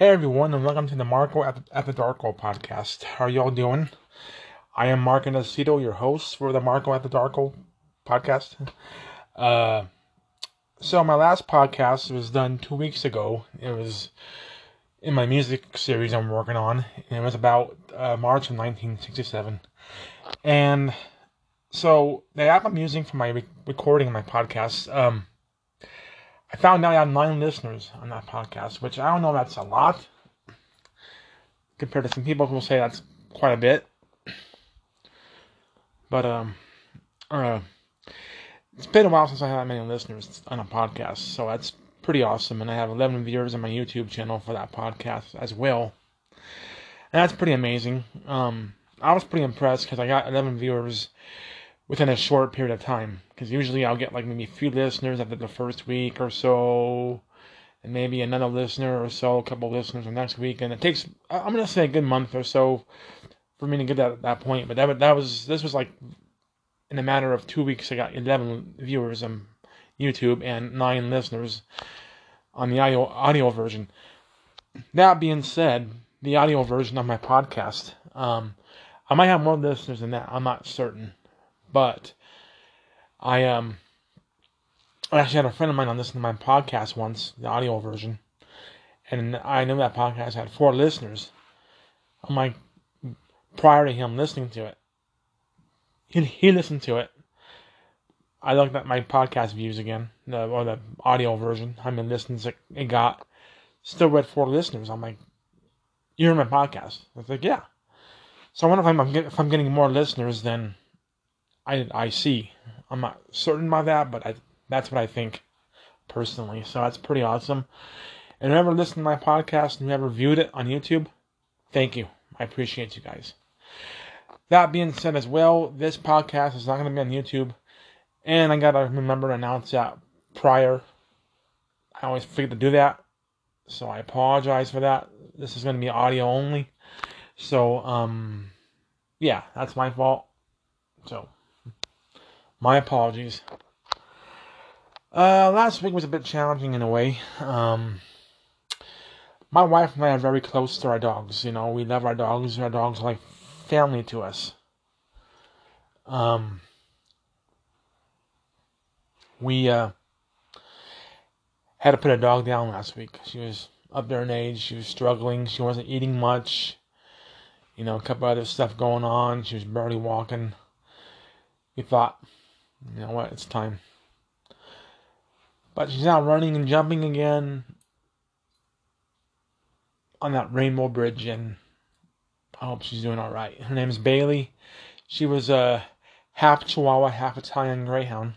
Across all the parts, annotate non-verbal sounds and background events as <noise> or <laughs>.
Hey everyone, and welcome to the Marco at the, Darko podcast. How are y'all doing? I am Mark Inesito, your host for the Marco at the Darko podcast. Uh, so my last podcast was done two weeks ago. It was in my music series I'm working on, it was about uh, March of 1967. And so the app I'm using for my re- recording my podcast, um, I found out I have nine listeners on that podcast, which I don't know that's a lot compared to some people who will say that's quite a bit. But um, uh, it's been a while since I had that many listeners on a podcast, so that's pretty awesome. And I have 11 viewers on my YouTube channel for that podcast as well. And that's pretty amazing. Um, I was pretty impressed because I got 11 viewers within a short period of time. Because usually I'll get like maybe few listeners after the first week or so, and maybe another listener or so, a couple listeners the next week, and it takes I'm gonna say a good month or so for me to get that that point. But that that was this was like in a matter of two weeks I got 11 viewers on YouTube and nine listeners on the audio audio version. That being said, the audio version of my podcast, um, I might have more listeners than that. I'm not certain. But I um I actually had a friend of mine on listening to my podcast once, the audio version, and I know that podcast had four listeners. I'm like prior to him listening to it. He he listened to it. I looked at my podcast views again, the, or the audio version. How many listens it, it got? Still read four listeners. I'm like, you're in my podcast. I was like, yeah. So I wonder if I'm if I'm getting more listeners than I I see. I'm not certain about that, but I, that's what I think personally. So that's pretty awesome. And whoever listened to my podcast and whoever viewed it on YouTube, thank you. I appreciate you guys. That being said, as well, this podcast is not going to be on YouTube, and I gotta remember to announce that prior. I always forget to do that, so I apologize for that. This is going to be audio only. So, um, yeah, that's my fault. So. My apologies. Uh, last week was a bit challenging in a way. Um, my wife and I are very close to our dogs. You know, we love our dogs. Our dogs are like family to us. Um, we uh, had to put a dog down last week. She was up there in age. She was struggling. She wasn't eating much. You know, a couple other stuff going on. She was barely walking. We thought you know what? It's time. But she's now running and jumping again on that Rainbow Bridge, and I hope she's doing all right. Her name is Bailey. She was a half Chihuahua, half Italian Greyhound.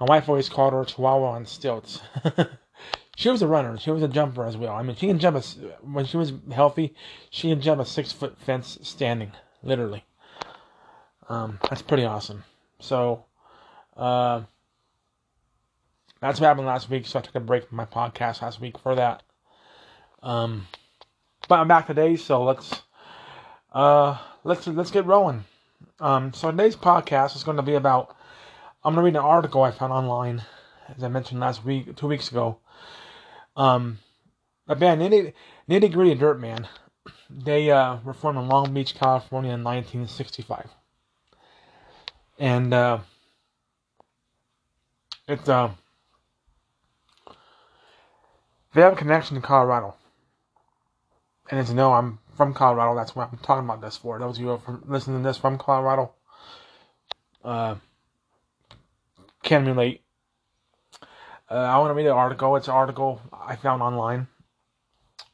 My wife always called her Chihuahua on stilts. <laughs> she was a runner. She was a jumper as well. I mean, she can jump a, when she was healthy, she can jump a six foot fence standing, literally. Um, that's pretty awesome. So, uh, that's what happened last week, so I took a break from my podcast last week for that. Um, but I'm back today, so let's uh, let's let's get rolling. Um, so today's podcast is going to be about. I'm going to read an article I found online, as I mentioned last week, two weeks ago. Um, a band Nitty, Nitty Gritty Dirt Band. They uh, were formed in Long Beach, California, in 1965, and uh, it's uh, they have a connection to Colorado. And as you know, I'm from Colorado. That's what I'm talking about this for. Those of you who are listening to this from Colorado uh, can relate. Uh, I want to read an article. It's an article I found online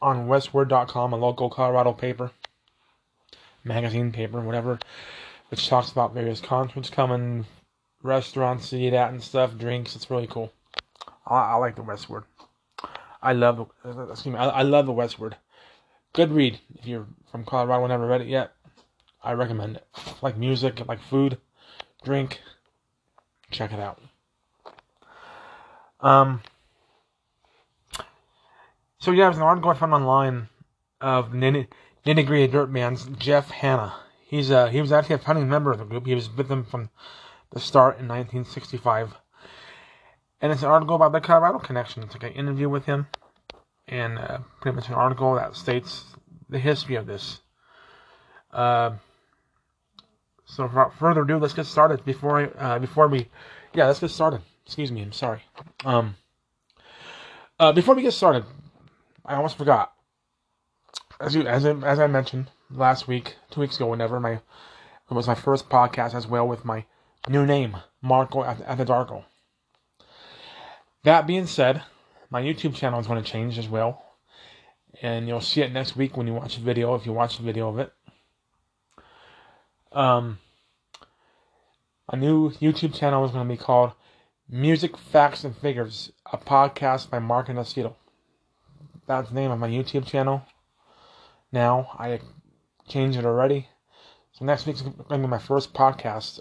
on westword.com, a local Colorado paper, magazine paper, whatever, which talks about various concerts coming, restaurants to eat at and stuff, drinks. It's really cool. I, I like the Westword. I love the excuse me. I, I love the Westword. Good read if you're from Colorado and never read it yet. I recommend it. Like music, like food, drink. Check it out. Um. So yeah, there's an article I found online of Nitty Gritty Dirt Band's Jeff Hanna. He's uh he was actually a founding member of the group. He was with them from the start in 1965. And it's an article about the Colorado connection. It's like an interview with him. and uh, pretty much an article that states the history of this. Uh, so without further ado, let's get started. Before I, uh, before we, yeah, let's get started. Excuse me, I'm sorry. Um, uh, before we get started, I almost forgot. As you, as I, as I mentioned last week, two weeks ago, whenever my, it was my first podcast as well with my new name, Marco Atadarko. That being said, my YouTube channel is going to change as well. And you'll see it next week when you watch the video, if you watch the video of it. Um, my new YouTube channel is going to be called Music, Facts, and Figures, a podcast by Mark and. That's the name of my YouTube channel. Now, I changed it already. So next week's going to be my first podcast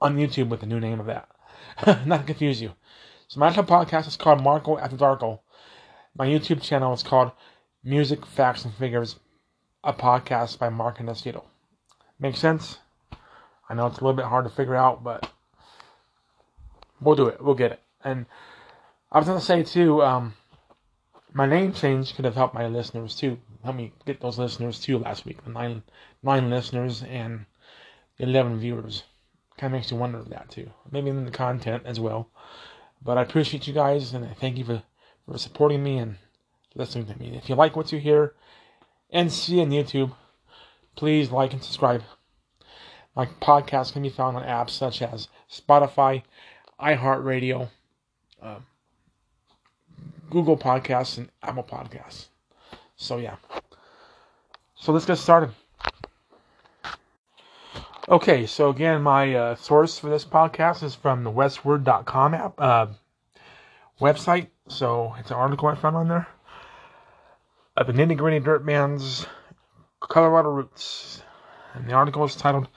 on YouTube with the new name of that. <laughs> Not to confuse you. So my actual podcast is called Marco After Darko. My YouTube channel is called Music, Facts, and Figures, a podcast by Mark and Esquito. Make sense? I know it's a little bit hard to figure out, but we'll do it. We'll get it. And I was gonna say too, um, my name change could have helped my listeners too. Help me get those listeners too last week. The nine nine listeners and eleven viewers. Kind of makes you wonder that too. Maybe in the content as well. But I appreciate you guys and I thank you for, for supporting me and listening to me. If you like what you hear and see on YouTube, please like and subscribe. My podcast can be found on apps such as Spotify, iHeartRadio, uh, Google Podcasts, and Apple Podcasts. So, yeah. So, let's get started. Okay, so again, my uh, source for this podcast is from the westword.com app, uh, website. So it's an article I found on there. Uh, the Nitty Gritty Dirt Band's Colorado Roots. And the article is titled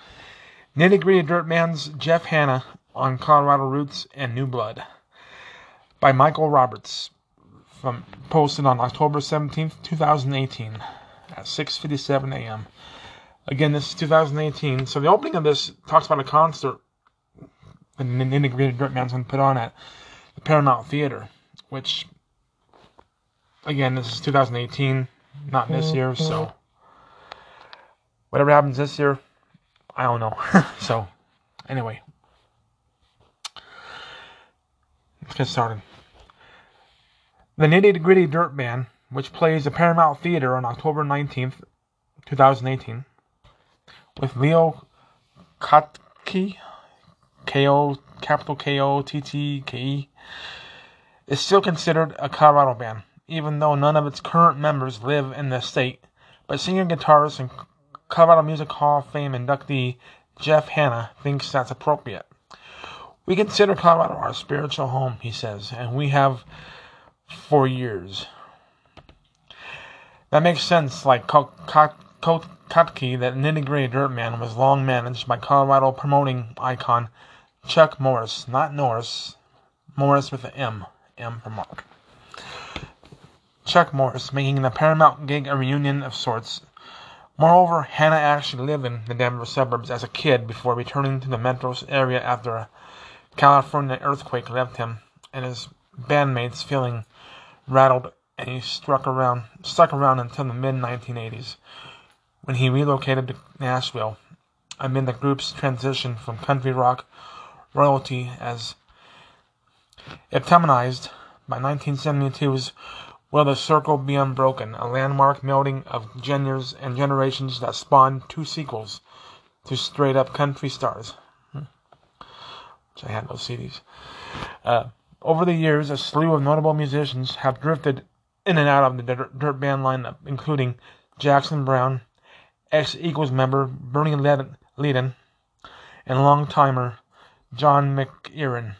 Nitty Gritty Dirt Band's Jeff Hanna on Colorado Roots and New Blood by Michael Roberts from posted on October 17th, 2018 at 6:57 a.m. Again, this is 2018. So the opening of this talks about a concert that an integrated dirt to put on at the Paramount Theater, which, again, this is 2018, not this year. So whatever happens this year, I don't know. <laughs> so anyway, let's get started. The Nitty Gritty Dirt Band, which plays the Paramount Theater on October 19th, 2018 with Leo Kottke, K-O, capital K-O-T-T-K-E, is still considered a Colorado band, even though none of its current members live in the state. But singer guitarist and Colorado Music Hall of Fame inductee Jeff Hanna thinks that's appropriate. We consider Colorado our spiritual home, he says, and we have for years. That makes sense, like Kottke that Nitty Gritty Dirt Band was long managed by Colorado promoting icon Chuck Morris, not Norris, Morris with an M, M for Mark. Chuck Morris, making the Paramount gig a reunion of sorts. Moreover, Hanna actually lived in the Denver suburbs as a kid before returning to the metro area after a California earthquake left him and his bandmates feeling rattled, and he struck around, stuck around until the mid 1980s when he relocated to Nashville amid the group's transition from country rock royalty as epitomized by 1972's Will the Circle Be Unbroken, a landmark melding of genders and generations that spawned two sequels to straight up country stars. Hmm. Which I had those CDs. Uh, over the years, a slew of notable musicians have drifted in and out of the dirt band lineup, including Jackson Browne, ex Eagles member Bernie Leadon, and long-timer John McEuen,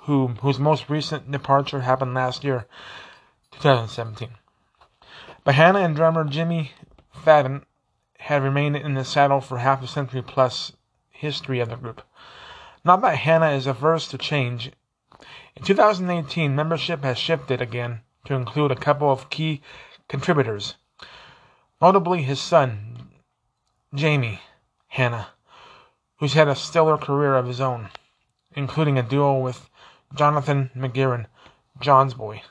who, whose most recent departure happened last year, 2017. But Hanna and drummer Jimmy Fadden had remained in the saddle for half a century plus history of the group. Not that Hanna is averse to change. In 2018, membership has shifted again to include a couple of key contributors, notably his son, Jamie Hanna, who's had a stellar career of his own, including a duo with Jonathan McEuen, John's Boy.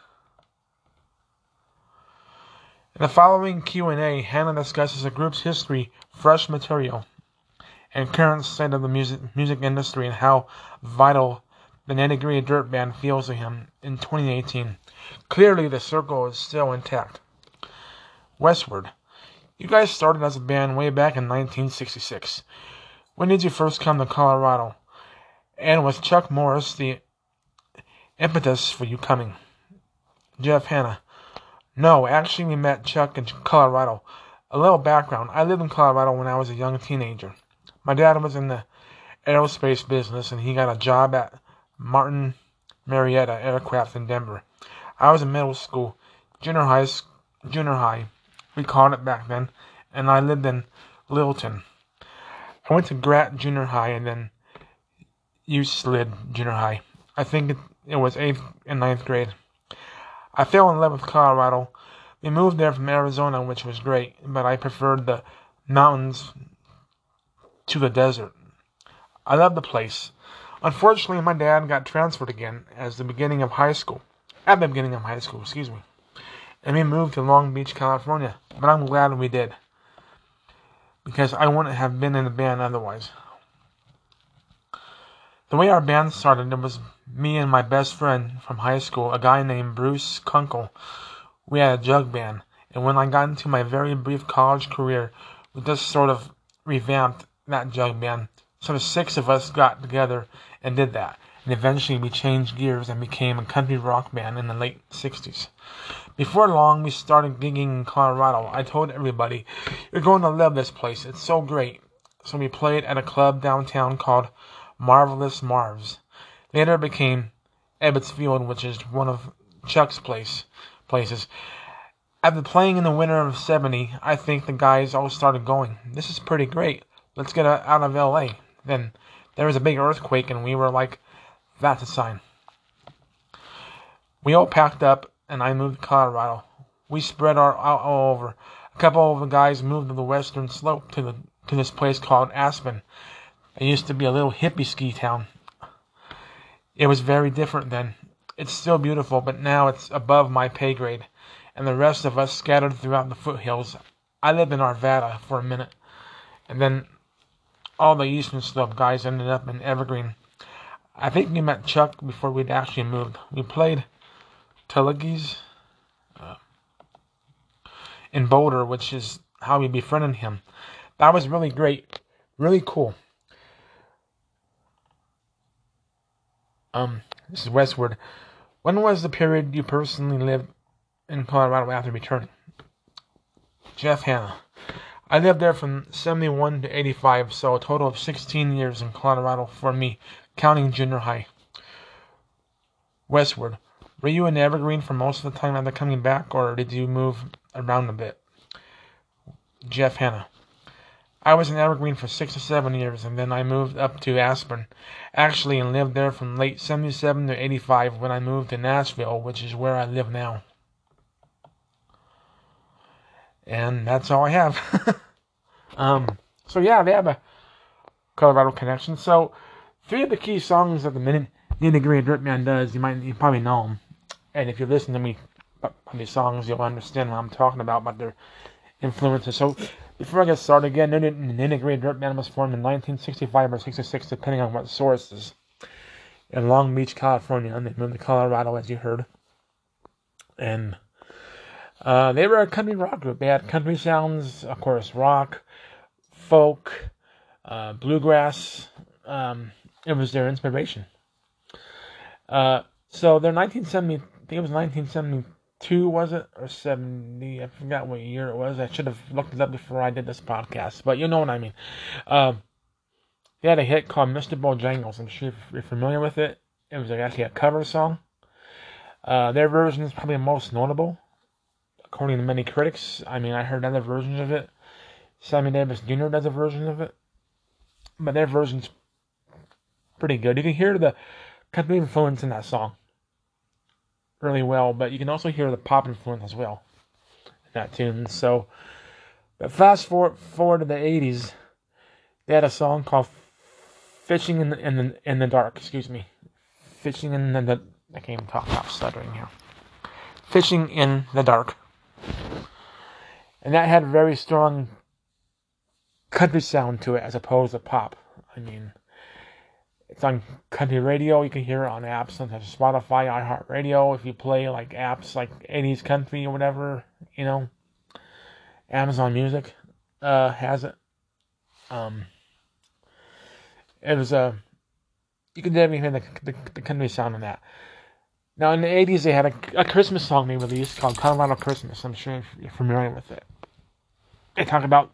In the following Q&A, Hanna discusses the group's history, fresh material, and current state of the music, music industry and how vital the Gritty Dirt Band feels to him in 2018. Clearly, the circle is still intact. Westword. You guys started as a band way back in 1966. When did you first come to Colorado? And was Chuck Morris the impetus for you coming? Jeff Hanna. No, actually, we met Chuck in Colorado. A little background I lived in Colorado when I was a young teenager. My dad was in the aerospace business and he got a job at Martin Marietta Aircraft in Denver. I was in middle school, junior high, junior high, we called it back then, and I lived in Littleton. I went to Grat Junior High and then Euclid Junior High. I think it, it was eighth and ninth grade. I fell in love with Colorado. We moved there from Arizona, which was great, but I preferred the mountains to the desert. I loved the place. Unfortunately, my dad got transferred again as the beginning of high school. At the beginning of high school, excuse me. And we moved to Long Beach, California. But I'm glad we did. Because I wouldn't have been in the band otherwise. The way our band started, it was me and my best friend from high school, a guy named Bruce Kunkel. We had a jug band, and when I got into my very brief college career, we just sort of revamped that jug band. So the six of us got together and did that. And eventually we changed gears and became a country rock band in the late 60s. Before long, we started gigging in Colorado. I told everybody, You're going to love this place. It's so great. So we played at a club downtown called Marvelous Marv's. Later became Ebbets Field, which is one of Chuck's place places. After playing in the winter of 70, I think the guys all started going, This is pretty great. Let's get out of LA. Then there was a big earthquake, and we were like, That's a sign. We all packed up, and I moved to Colorado. We spread our out all over. A couple of the guys moved to the western slope to the to this place called Aspen. It used to be a little hippie ski town. It was very different then. It's still beautiful, but now it's above my pay grade, and the rest of us scattered throughout the foothills. I lived in Arvada for a minute, and then all the eastern slope guys ended up in Evergreen. I think we met Chuck before we'd actually moved. We played Tulagi's uh, in Boulder, which is how we befriended him. That was really great, really cool. Um, this is Westword. When was the period you personally lived in Colorado after returning? Jeff Hanna. I lived there from 71 to 85, so a total of 16 years in Colorado for me, counting junior high. Westword. Were you in Evergreen for most of the time after coming back, or did you move around a bit? Jeff Hanna. I was in Evergreen for six or seven years, and then I moved up to Aspen, actually, and lived there from late 77 to 85 when I moved to Nashville, which is where I live now. And that's all I have. <laughs> um, so yeah, they have a Colorado connection. So three of the key songs that the minute Nitty Gritty Dirt Band does, you might you probably know them. And if you listen to me on these songs, you'll understand what I'm talking about about their influences. So before I get started again, Nitty Gritty Dirt Band was formed in 1965 or 66, depending on what sources, in Long Beach, California, and they moved to Colorado, as you heard. And uh, they were a country rock group. They had country sounds, of course, rock, folk, uh, bluegrass. Um, it was their inspiration. Uh, so their 1970, I think it was 1972, was it? Or 70 i forgot what year it was. I should have looked it up before i did this podcast but you know what i mean. Um, they had a hit called mr bojangles. I'm sure you're familiar with it. It was actually a cover song. Uh, their version is probably the most notable according to many critics. I mean i heard other versions of it. Sammy davis jr does a version of it. But their version's pretty good. You can hear the country influence in that song really well, but you can also hear the pop influence as well in that tune. So, but fast forward forward to the '80s, they had a song called "Fishing in the in the, in the Dark." Excuse me, "Fishing in the." I can't even talk. I'm stuttering here. "Fishing in the Dark." and that had a very strong country sound to it as opposed to pop. I mean, it's on country radio. You can hear it on apps such as Spotify, iHeartRadio. If you play like apps like 80s country or whatever, you know, Amazon Music uh, has it. Um, it was a uh, you can definitely hear the, the, the country sound on that. Now in the 80s they had a, a Christmas song they released called Colorado Christmas. I'm sure you're familiar with it. They talk about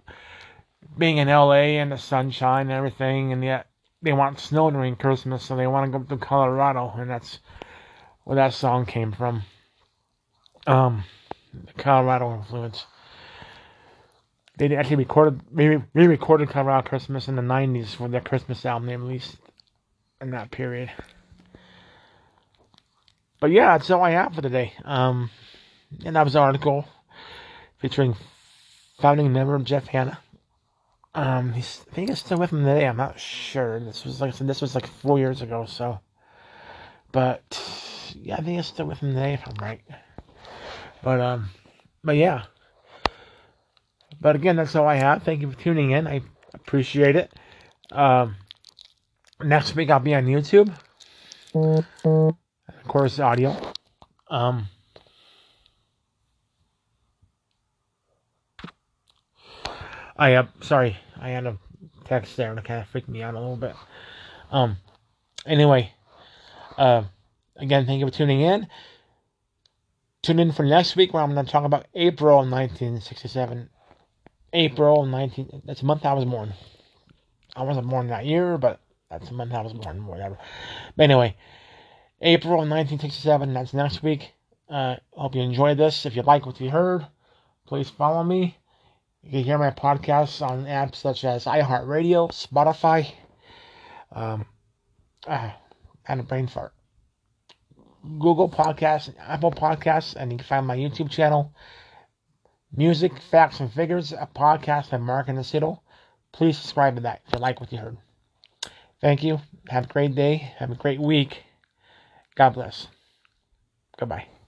being in LA and the sunshine and everything, and yet they want snow during Christmas, so they want to go to Colorado, and that's where that song came from. Um, the Colorado influence. They actually recorded, maybe re-recorded Colorado Christmas in the '90s for their Christmas album they released in that period. But yeah, that's all I have for today. Um, and that was an article featuring founding member Jeff Hanna. Um, he's, I think he's still with him today. I'm not sure. This was like this was like four years ago. So, but yeah, I think he's still with him today if I'm right. But um, but yeah. But again, that's all I have. Thank you for tuning in. I appreciate it. Um, next week I'll be on YouTube. Of course, audio. Um. I uh, sorry, I had a text there and it kind of freaked me out a little bit. Um, anyway, uh, again, thank you for tuning in. Tune in for next week where I'm going to talk about April 1967. April 19. That's a month I was born. I wasn't born that year, but that's the month I was born. Whatever. But anyway, April 1967. That's next week. Uh, hope you enjoyed this. If you like what you heard, please follow me. You can hear my podcasts on apps such as iHeartRadio, Spotify, um, uh, and a brain fart. Google Podcasts, and Apple Podcasts, and you can find my YouTube channel, Music, Facts, and Figures, a podcast by Mark and Acito. Please subscribe to that if you like what you heard. Thank you. Have a great day. Have a great week. God bless. Goodbye.